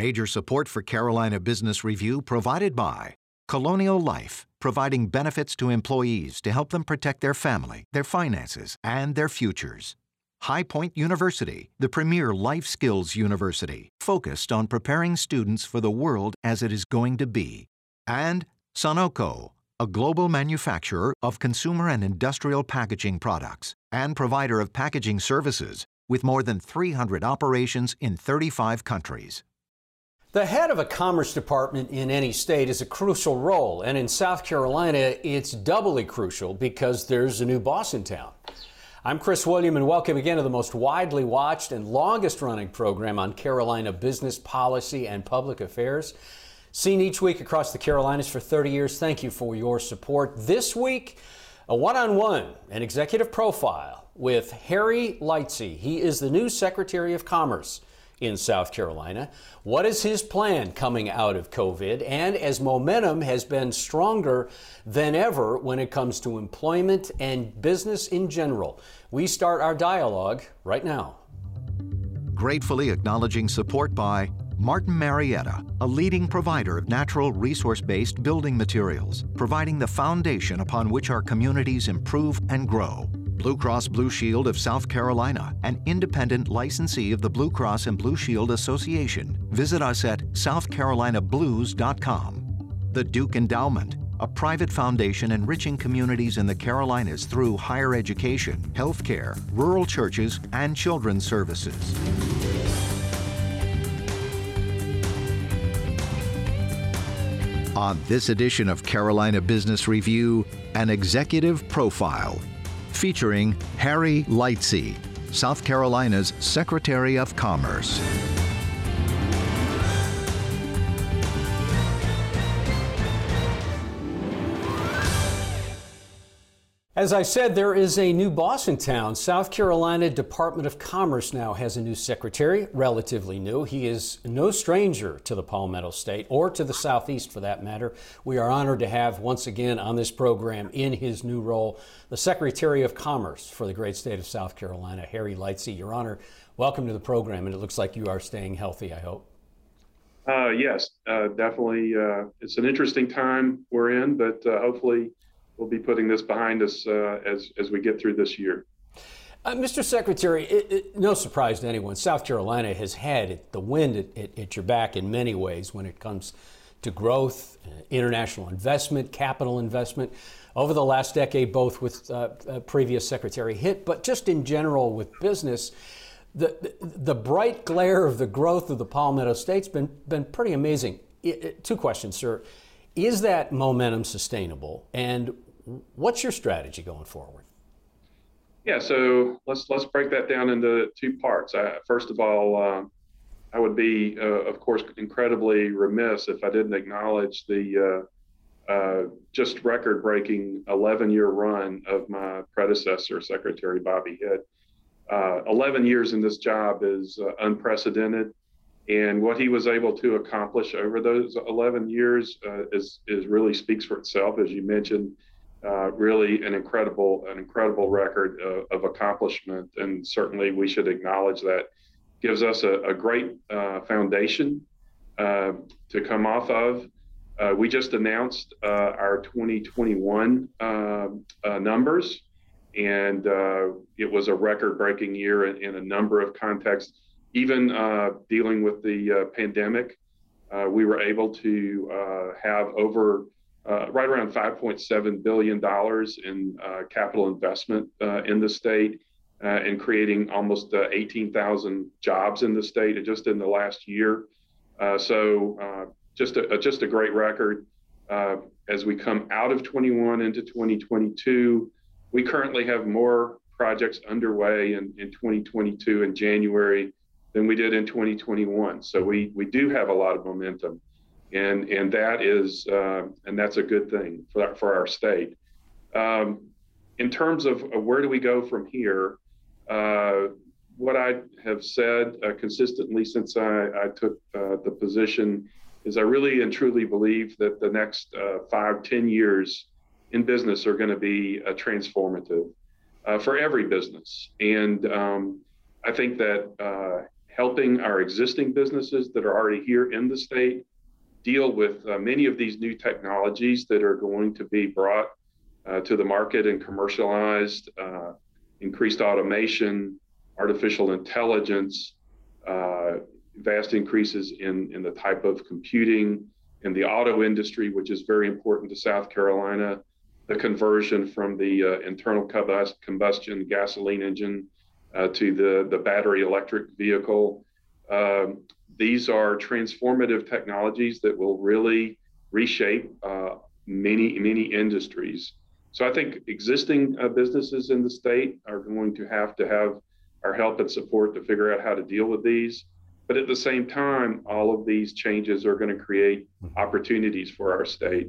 Major support for Carolina Business Review provided by Colonial Life, providing benefits to employees to help them protect their family, their finances, and their futures. High Point University, the premier life skills university, focused on preparing students for the world as it is going to be. And Sonoco, a global manufacturer of consumer and industrial packaging products and provider of packaging services with more than 300 operations in 35 countries. The head of a commerce department in any state is a crucial role, and in South Carolina, it's doubly crucial because there's a new boss in town. I'm Chris Williams, and welcome again to the most widely watched and longest running program on Carolina business policy and public affairs. Seen each week across the Carolinas for 30 years, thank you for your support. This week, a one on one, an executive profile with Harry Lightsey. He is the new Secretary of Commerce in South Carolina. What is his plan coming out of COVID? And as momentum has been stronger than ever when it comes to employment and business in general, we start our dialogue right now. Gratefully acknowledging support by Martin Marietta, a leading provider of natural resource based building materials, providing the foundation upon which our communities improve and grow. Blue Cross Blue Shield of South Carolina, an independent licensee of the Blue Cross and Blue Shield Association. Visit us at southcarolinablues.com. The Duke Endowment, a private foundation enriching communities in the Carolinas through higher education, healthcare, rural churches, and children's services. On this edition of Carolina Business Review, an executive profile featuring Harry Lightsey, South Carolina's Secretary of Commerce. As I said, there is a new boss in town. South Carolina Department of Commerce now has a new secretary, relatively new. He is no stranger to the Palmetto State or to the Southeast for that matter. We are honored to have once again on this program in his new role the Secretary of Commerce for the great state of South Carolina, Harry Lightsey. Your Honor, welcome to the program, and it looks like you are staying healthy, I hope. Uh, yes, uh, definitely. Uh, it's an interesting time we're in, but uh, hopefully we'll be putting this behind us uh, as as we get through this year. Uh, Mr. Secretary, it, it, no surprise to anyone, South Carolina has had the wind at, at, at, your back in many ways when it comes to growth, uh, international investment, capital investment over the last decade, both with uh, uh previous Secretary Hitt, but just in general with business. The, the bright glare of the growth of the Palmetto State's been, been pretty amazing. It, two questions, sir. Is that momentum sustainable? And What's your strategy going forward? Yeah, so let's let's break that down into two parts. I, first of all, uh, I would be, uh, of course, incredibly remiss if I didn't acknowledge the uh, uh just record-breaking 11-year run of my predecessor, Secretary Bobby Hitt. Uh, 11 years in this job is uh, unprecedented, and what he was able to accomplish over those 11 years is is really speaks for itself. As you mentioned, uh, really an incredible an incredible record of, of, accomplishment, and certainly we should acknowledge that. Gives us a, a great uh, foundation uh, to come off of. Uh, we just announced uh, our 2021 um, numbers, and it was a record-breaking year in, in, a number of contexts. Even dealing with the pandemic, we were able to have over uh, right around $5.7 billion in uh, capital investment uh, in the state uh, and creating almost uh, 18,000 jobs in the state just in the last year. Uh, so just a, just a great record. as we come out of 21 into 2022, we currently have more projects underway in, in 2022 in January than we did in 2021. So we, we do have a lot of momentum and and that is uh, and that's a good thing for that, for our state. Um, in terms of, of, where do we go from here, uh, what I have said uh, consistently since I, I took uh, the position is I really and truly believe that the next uh, five ten years in business are going to be uh, transformative for every business, and um, I think that helping our existing businesses that are already here in the state deal with uh, many of these new technologies that are going to be brought uh, to the market and commercialized, uh, increased automation, artificial intelligence, uh, vast increases in, in the type of computing in the auto industry, which is very important to South Carolina, the conversion from the uh, internal combustion gasoline engine uh, to the, the battery electric vehicle. Um, these are transformative technologies that will really reshape uh, many, many industries. So I think existing uh, businesses in the state are going to have to have our help and support to figure out how to deal with these. But at the same time, all of these changes are going to create mm-hmm. opportunities for our state.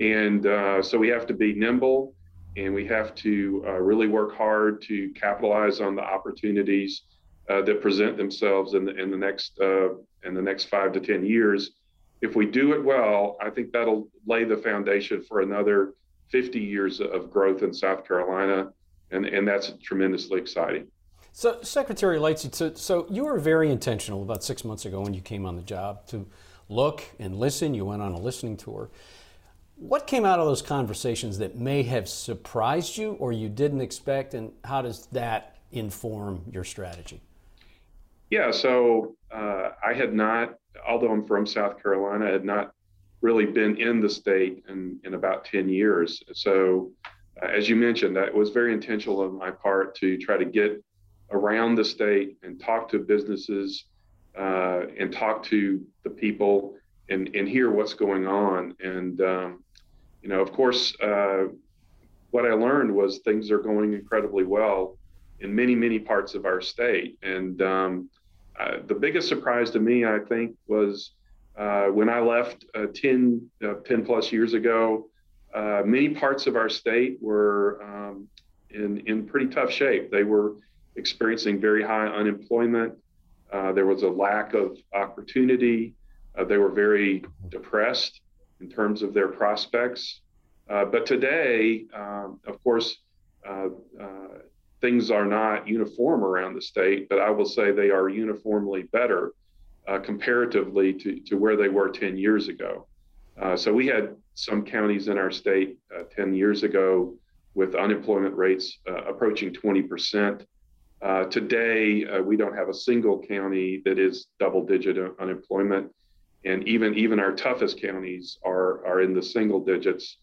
And uh, so we have to be nimble and we have to uh, really work hard to capitalize on the opportunities uh, that present themselves in the in the next uh, in the next five to ten years. If we do it well, I think that'll lay the foundation for another 50 years of growth in South Carolina, and and that's tremendously exciting. So, Secretary Lightsey, so, so you were very intentional about six months ago when you came on the job to look and listen. You went on a listening tour. What came out of those conversations that may have surprised you or you didn't expect, and how does that inform your strategy? Yeah, so uh, I had not, although I'm from South Carolina, I had not really been in the state in, in about 10 years. So, uh, as you mentioned, that was very intentional on my part to try to get around the state and talk to businesses uh, and talk to the people and, and hear what's going on. And um, you know, of course, uh, what I learned was things are going incredibly well in many, many parts of our state. And um, uh, the biggest surprise to me, I think, was uh, when I left uh, 10, uh, 10 plus years ago, uh, many parts of our state were um, in, in pretty tough shape. They were experiencing very high unemployment. there was a lack of opportunity. they were very depressed in terms of their prospects. Uh, but today, um, of course, uh, uh, things are not uniform around the state, but I will say they are uniformly better uh, comparatively to, to where they were 10 years ago. Uh, so we had some counties in our state 10 years ago with unemployment rates approaching 20%. Uh, today, uh, we don't have a single county that is double digit unemployment and even even our toughest counties are are in the single digits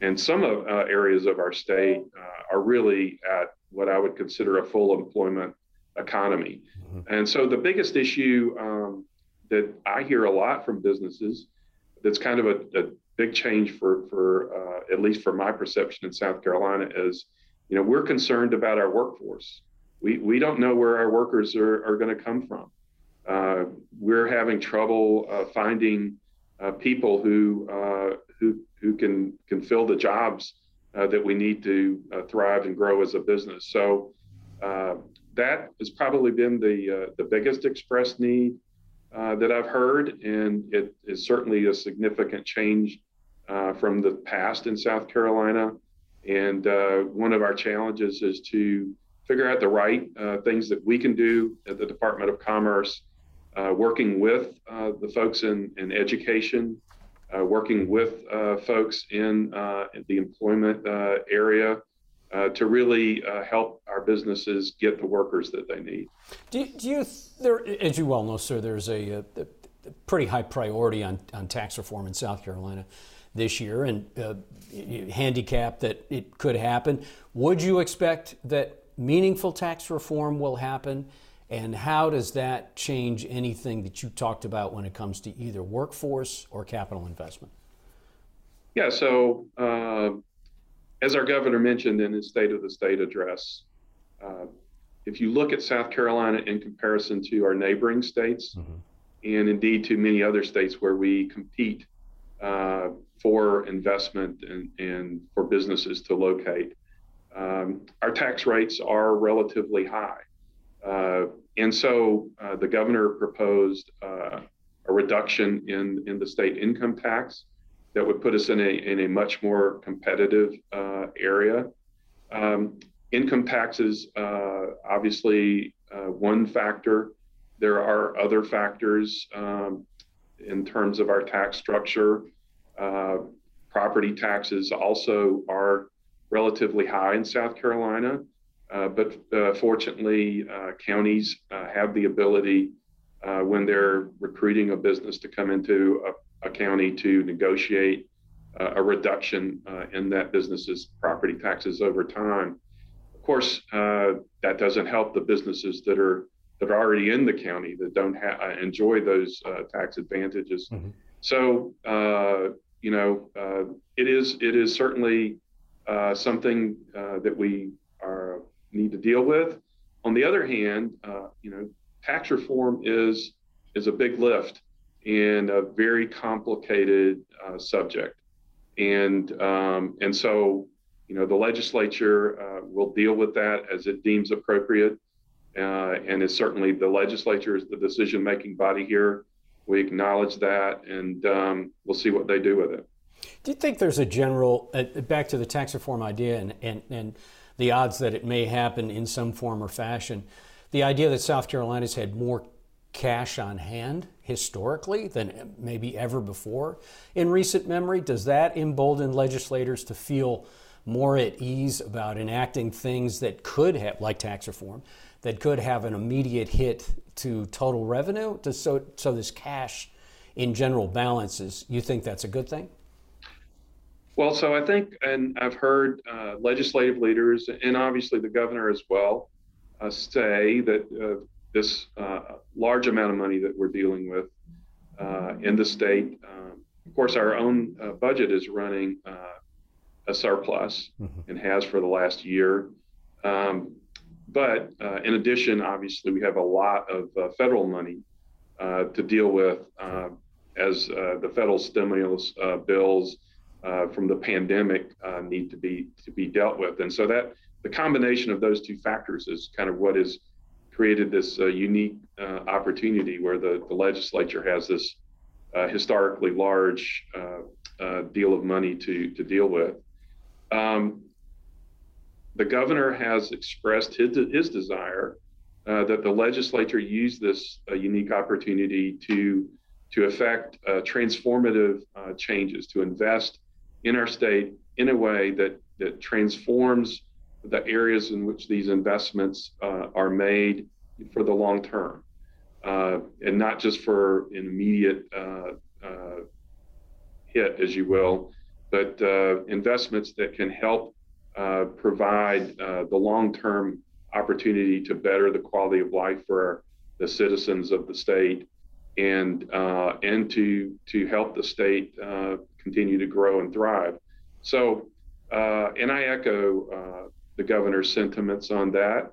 and some of uh, areas of our state uh, are really at what I would consider a full employment economy. Mm-hmm. And so the biggest issue um, that I hear a lot from businesses that's kind of a, a big change for for uh, at least for my perception in South Carolina is, you know, we're concerned about our workforce. We we don't know where our workers are, are going to come from. Uh, we're having trouble uh, finding uh, people who who who can can fill the jobs that we need to thrive and grow as a business. So that has probably been the the biggest expressed need uh, that I've heard, and it is certainly a significant change uh, from the past in South Carolina. And uh, one of our challenges is to figure out the right things that we can do at the Department of Commerce uh, working with uh, the folks in, in education, uh, working with uh, folks in uh, the employment uh, area to really help our businesses get the workers that they need. Do, do you, there, as you well know, sir, there's a, a, a pretty high priority on, on tax reform in South Carolina this year and uh, handicap that it could happen. Would you expect that meaningful tax reform will happen? And how does that change anything that you talked about when it comes to either workforce or capital investment? Yeah, so uh, as our governor mentioned in his State of the State address, uh, if you look at South Carolina in comparison to our neighboring states, mm-hmm. and indeed to many other states where we compete uh, for investment and, and, for businesses to locate, um, our tax rates are relatively high. Uh, and so uh, the governor proposed uh, a reduction in, in the state income tax that would put us in a, in a much more competitive area. Um, income taxes, obviously, one factor there are other factors um, in terms of our tax structure. Uh, property taxes also are relatively high in South Carolina, but uh, fortunately, uh, counties uh, have the ability when they're recruiting a business to come into a, a county to negotiate a reduction in that business's property taxes over time. Of course, that doesn't help the businesses that are that are already in the county that don't ha- enjoy those tax advantages. Mm-hmm. So you know, uh, it is it is certainly uh, something uh, that we need to deal with. On the other hand, uh, you know, tax reform is is a big lift and a very complicated uh, subject, and um, and so you know the legislature uh, will deal with that as it deems appropriate, and it's certainly the legislature is the decision making body here we acknowledge that, and um, we'll see what they do with it. Do you think there's a general, uh, back to the tax reform idea and, and, and the odds that it may happen in some form or fashion, the idea that South Carolina's had more cash on hand historically than maybe ever before in recent memory, does that embolden legislators to feel more at ease about enacting things that could have, like tax reform, that could have an immediate hit to total revenue. Does, so, so this cash in general balances, you think that's a good thing? Well, so I think, and I've heard uh, legislative leaders and obviously the governor as well uh, say that uh, this uh, large amount of money that we're dealing with uh, in the state, um, of course, our own uh, budget is running a surplus mm-hmm. and has for the last year. Um, but uh, in addition, obviously, we have a lot of uh, federal money uh, to deal with uh, as uh, the federal stimulus uh, from the pandemic need to be to be dealt with. And so that the combination of those two factors is kind of what has created this unique opportunity where the, the legislature has this historically large deal of money to to deal with. Um, the governor has expressed his, his desire uh, that the legislature use this uh, unique opportunity to to effect uh, transformative uh, changes, to invest in our state in a way that that transforms the areas in which these investments uh, are made for the long term, uh, and not just for an immediate hit, as you will, but investments that can help uh, provide uh, the long-term opportunity to better the quality of life for the citizens of the state and uh, and to to help the state uh, continue to grow and thrive. So, uh, and I echo the governor's sentiments on that.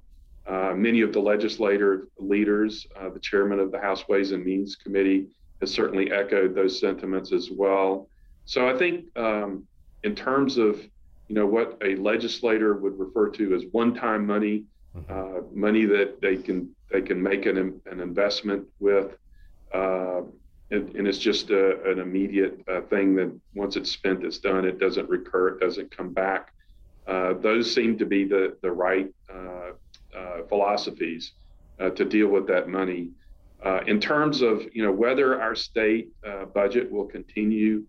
many of the legislative leaders, the chairman of the House Ways and Means Committee, has certainly echoed those sentiments as well. So I think um, in terms of you know what a legislator would refer to as one-time money, mm-hmm. uh, money that they can they can make an, an investment with, uh, and, and, it's just a, an immediate uh, thing that once it's spent, it's done. It doesn't recur. It doesn't come back. Uh, those seem to be the the right uh, uh, philosophies to deal with that money. in terms of you know whether our state budget will continue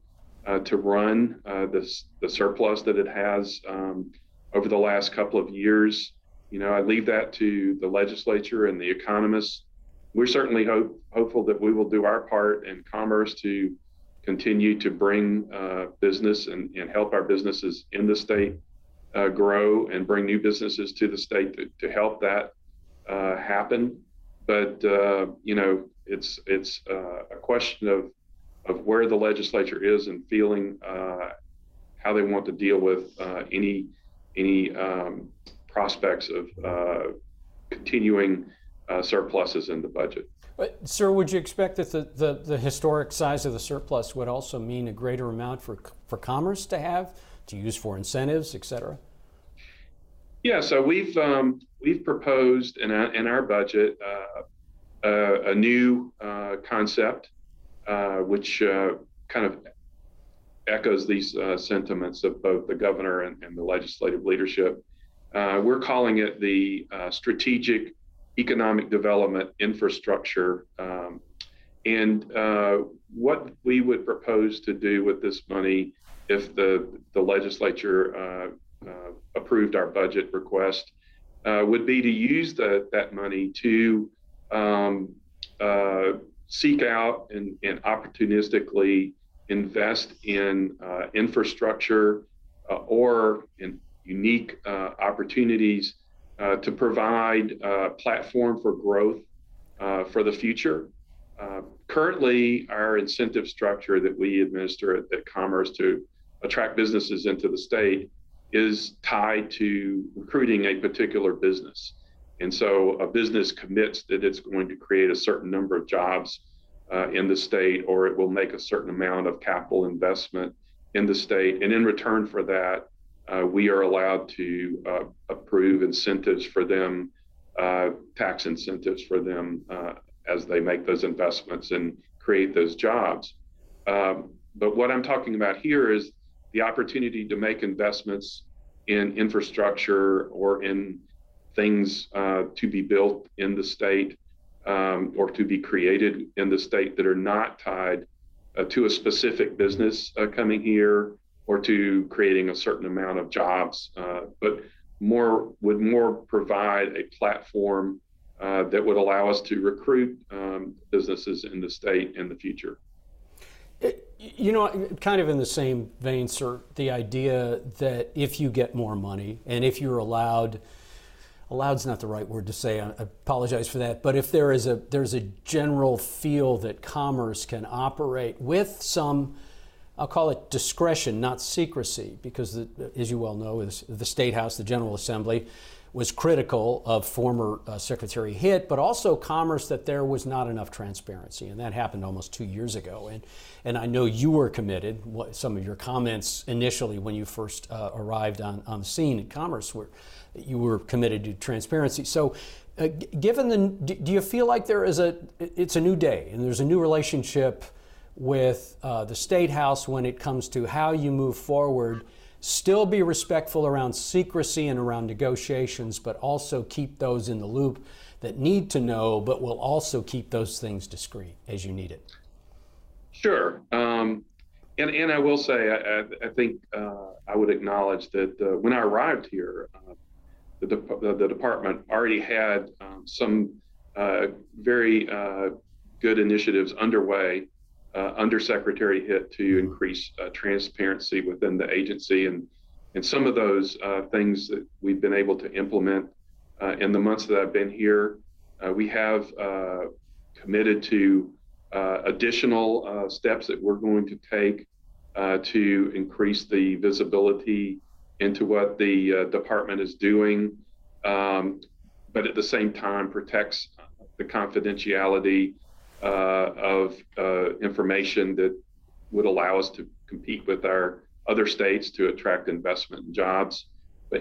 to run this, the surplus that it has um, over the last couple of years. You know, I leave that to the legislature and the economists. We're certainly hope, hopeful that we will do our part in commerce to continue to bring uh, business and, and help our businesses in the state uh, grow and bring new businesses to the state to, to help that uh, happen. But uh, you know, it's it's a question of of where the legislature is and feeling uh, how they want to deal with uh, any any um, prospects of uh, continuing uh, surpluses in the budget. But, sir, would you expect that the, the, the, historic size of the surplus would also mean a greater amount for, for commerce to have, to use for incentives, et cetera? Yeah, so we've um, we've proposed in our, in our budget uh, uh, a new concept uh, which uh, kind of echoes these uh, sentiments of both the governor and, and the legislative leadership. we're calling it the Strategic economic development, infrastructure. Um, and uh, what we would propose to do with this money if the, the legislature uh, uh, approved our budget request uh, would be to use the, that money to um, uh, seek out and, and, opportunistically invest in infrastructure or in unique opportunities to provide a platform for growth for the future. Uh, currently, our incentive structure that we administer at, at, Commerce to attract businesses into the state is tied to recruiting a particular business. And so a business commits that it's going to create a certain number of jobs uh, in the state, or it will make a certain amount of capital investment in the state. And in return for that, uh, we are allowed to uh, approve incentives for them, uh, tax incentives for them uh, as they make those investments and create those jobs. Um, but what I'm talking about here is the opportunity to make investments in infrastructure or in things uh, to be built in the state um, or to be created in the state that are not tied uh, to a specific business coming here or to creating a certain amount of jobs, uh, but more would more provide a platform uh, that would allow us to recruit um, businesses in the state in the future. You know, kind of in the same vein, sir, the idea that if you get more money and if you're allowed, allowed's not the right word to say, I apologize for that, but if there is a there's a general feel that commerce can operate with some I'll call it discretion, not secrecy, because the, as you well know, the State House, the General Assembly, was critical of former uh, Secretary Hitt, but also Commerce that there was not enough transparency, and that happened almost two years ago. And and I know you were committed. What, some of your comments initially when you first uh, arrived on, on the scene at Commerce were you were committed to transparency. So. Uh, given the, do you feel like there is a, it's a new day and there's a new relationship with uh, the state house when it comes to how you move forward still be respectful around secrecy and around negotiations, but also keep those in the loop that need to know, but will also keep those things discreet as you need it? Sure. Um, and, and I will say, I, I think uh, I would acknowledge that uh, when I arrived here, uh, the, de- the, department already had um, some uh, very uh, good initiatives underway uh, Undersecretary Hitt to mm-hmm. increase uh, transparency within the agency. And, and some of those uh, things that we've been able to implement uh, in the months that I've been here, uh, we have uh, committed to additional steps that we're going to take to increase the visibility into what the department is doing, um, but at the same time protects the confidentiality of uh, information that would allow us to compete with our other states to attract investment and jobs,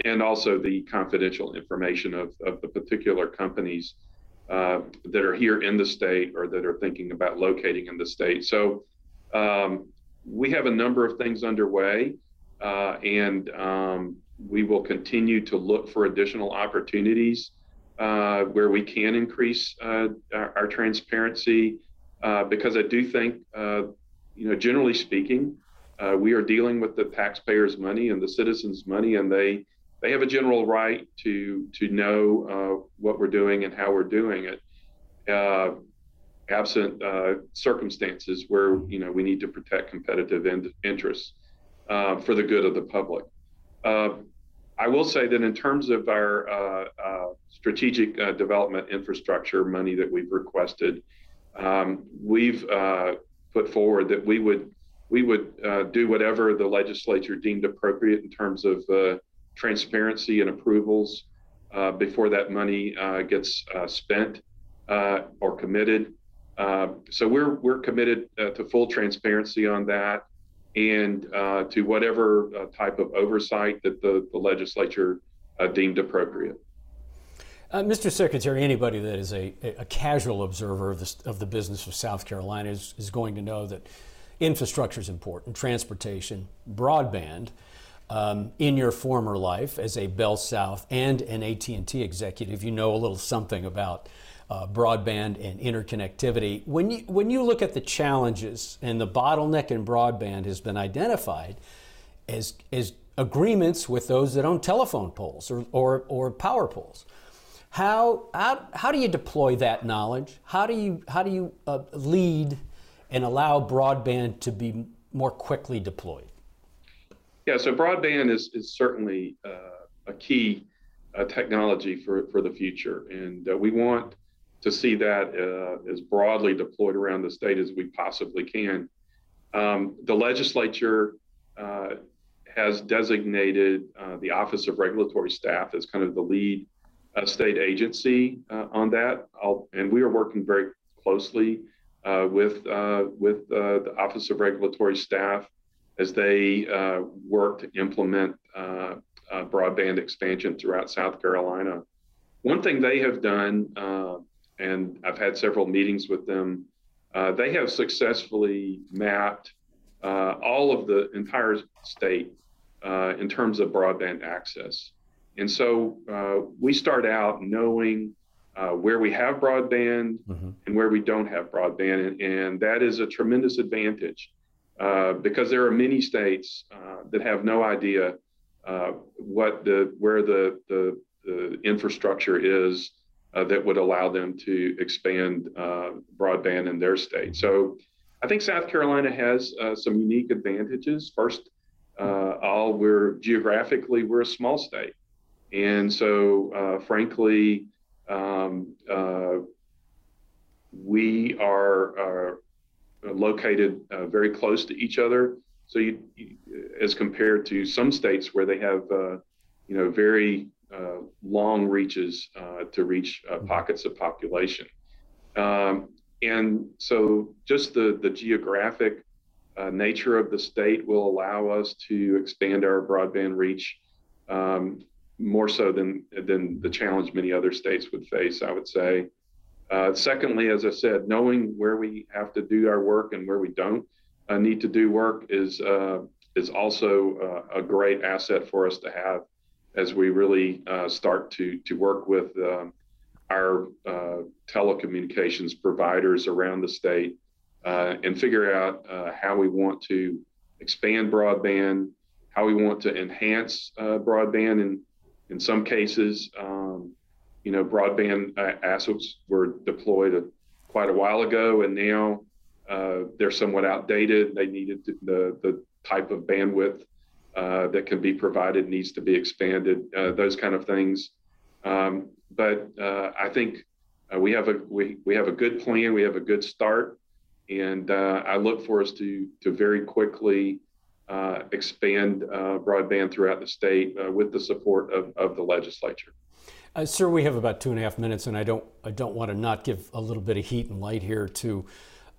and also the confidential information of, of the particular companies uh, that are here in the state or that are thinking about locating in the state. So um, we have a number of things underway, uh, and um, we will continue to look for additional opportunities uh, where we can increase uh, our, our, transparency, uh, because I do think, uh, you know, generally speaking, uh, we are dealing with the taxpayers' money and the citizens' money, and they they have a general right to to know what we're doing and how we're doing it. absent circumstances where you know we need to protect competitive in- interests for the good of the public. I will say that in terms of our uh, uh, strategic uh, development infrastructure money that we've requested, um, we've uh, put forward that we would we would uh, do whatever the legislature deemed appropriate in terms of uh, transparency and approvals before that money gets spent or committed. so we're we're committed to full transparency on that and uh, to whatever uh, type of oversight that the, the legislature uh, deemed appropriate. Uh, Mr. Secretary, anybody that is a, a casual observer of, this, of the business of South Carolina is, is going to know that infrastructure is important, transportation, broadband. um, in your former life as a Bell South and an AT&T executive, you know a little something about uh, broadband and interconnectivity. When you when you look at the challenges and the bottleneck in broadband has been identified as as agreements with those that own telephone poles or or, or power poles. How, how how do you deploy that knowledge? How do you how do you uh, lead and allow broadband to be more quickly deployed? Yeah, so broadband is is certainly uh, a key uh, technology for for the future, and uh, we want to see that uh, as broadly deployed around the state as we possibly can. Um, the legislature uh, has designated uh, the Office of Regulatory Staff as kind of the lead uh, state agency uh, on that, I'll, and we are working very closely uh, with with the Office of Regulatory Staff as they work to implement broadband expansion throughout South Carolina. One thing they have done and I've had several meetings with them. Uh, they have successfully mapped uh, all of the entire state uh, in terms of broadband access. And so uh, we start out knowing uh, where we have broadband mm-hmm. and where we don't have broadband. And, and that is a tremendous advantage uh, because there are many states that have no idea what the where the, the, the infrastructure is uh, that would allow them to expand uh, broadband in their state. So I think South Carolina has uh, some unique advantages. First, uh, all we're geographically we're a small state, and so uh, frankly, um, uh, we are, are located very close to each other. So, you, as compared to some states where they have, you know, very uh, long reaches uh, to reach uh, mm-hmm. pockets of population. Um, and so just the, the geographic nature of the state will allow us to expand our broadband reach um, more so than, than the challenge many other states would face, I would say. Uh, secondly, as I said, knowing where we have to do our work and where we don't uh, need to do work is uh, is also a great asset for us to have as we really uh, start to to work with um, our uh, telecommunications providers around the state uh, and figure out uh, how we want to expand broadband, how we want to enhance uh, broadband, and in some cases, um, you know, broadband assets were deployed a, quite a while ago, and now uh, they're somewhat outdated. They needed the the type of bandwidth uh, that can be provided needs to be expanded, uh, those kind of things. Um, but uh, I think uh, we have a we, we have a good plan. We have a good start, and uh, I look for us to to very quickly expand broadband throughout the state with the support of, of the legislature. Uh, sir, we have about two and a half minutes, and I don't I don't want to not give a little bit of heat and light here to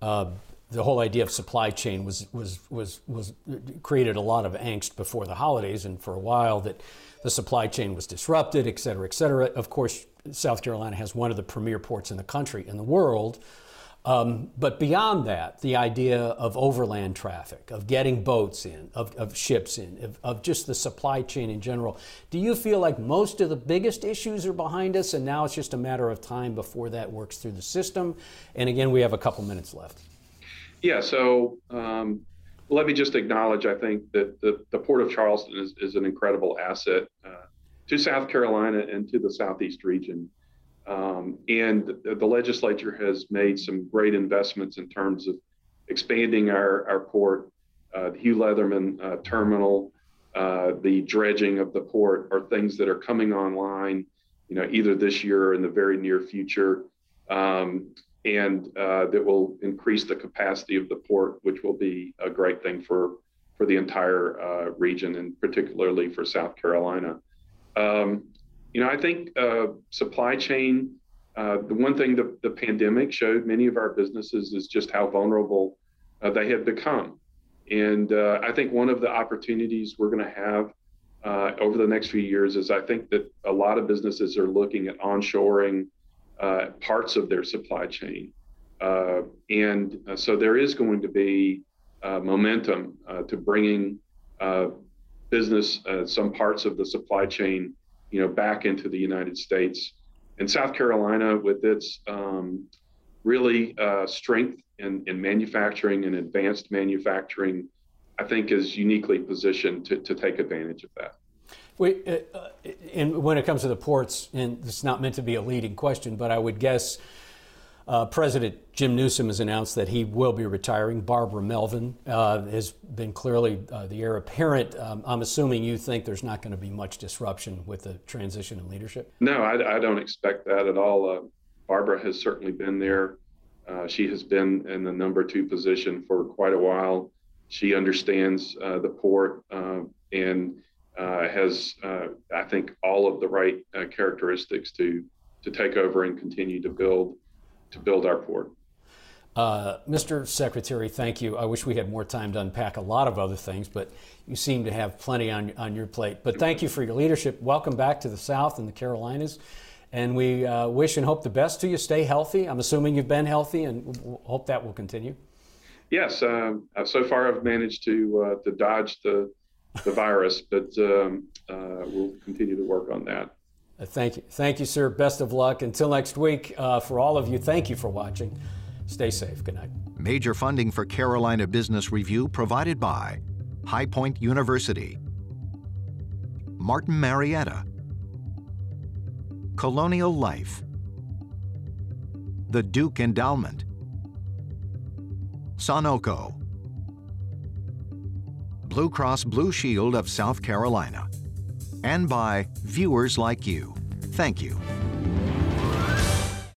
uh, the whole idea of supply chain was was was was created a lot of angst before the holidays, and for a while that the supply chain was disrupted, et cetera, et cetera. Of course, South Carolina has one of the premier ports in the country, in the world. Um, but beyond that, the idea of overland traffic, of getting boats in, of, of ships in, of, of, just the supply chain in general, do you feel like most of the biggest issues are behind us and now it's just a matter of time before that works through the system? And again, we have a couple minutes left. Yeah, so um, let me just acknowledge I think that the, the Port of Charleston is, is an incredible asset uh, to South Carolina and to the Southeast region. Um, and the, the, legislature has made some great investments in terms of expanding our, our port, uh, the Hugh Leatherman uh, terminal, uh, the dredging of the port are things that are coming online, you know, either this year or in the very near future. Um, and uh, that will increase the capacity of the port, which will be a great thing for for the entire uh, region and particularly for South Carolina. Um, you know, I think uh, supply chain. Uh, the one thing the, the pandemic showed many of our businesses is just how vulnerable uh, they have become, and uh, I think one of the opportunities we're going to have over the next few years is I think that a lot of businesses are looking at onshoring uh, parts of their supply chain. Uh, and uh, so there is going to be momentum to bringing business, uh, some parts of the supply chain, you know, back into the United States. And South Carolina, with its um, really uh, strength in, in manufacturing and advanced manufacturing, I think is uniquely positioned to, to take advantage of that. Wait, uh, uh, and when it comes to the ports, and it's not meant to be a leading question, but I would guess uh, President Jim Newsome has announced that he will be retiring. Barbara Melvin uh, has been clearly uh, the heir apparent. Um, I'm assuming you think there's not going to be much disruption with the transition in leadership? No, I, I don't expect that at all. Uh, Barbara has certainly been there. Uh, she has been in the number two position for quite a while. She understands uh, the port and has, I think, all of the right characteristics to to take over and continue to build to build our port. Uh, Mr. Secretary, thank you. I wish we had more time to unpack a lot of other things, but you seem to have plenty on, on your plate. But thank you for your leadership. Welcome back to the South and the Carolinas. And we uh, wish and hope the best to you. Stay healthy. I'm assuming you've been healthy and hope that will continue. Yes. Um, uh, so far, I've managed to, uh, to dodge the, the virus, but um, uh, we'll continue to work on that. Uh, thank you. Thank you, sir. Best of luck. Until next week, uh, for all of you, thank you for watching. Stay safe. Good night. Major funding for Carolina Business Review provided by High Point University, Martin Marietta, Colonial Life, the Duke Endowment, Sonoco, Blue Cross Blue Shield of South Carolina and by viewers like you. Thank you.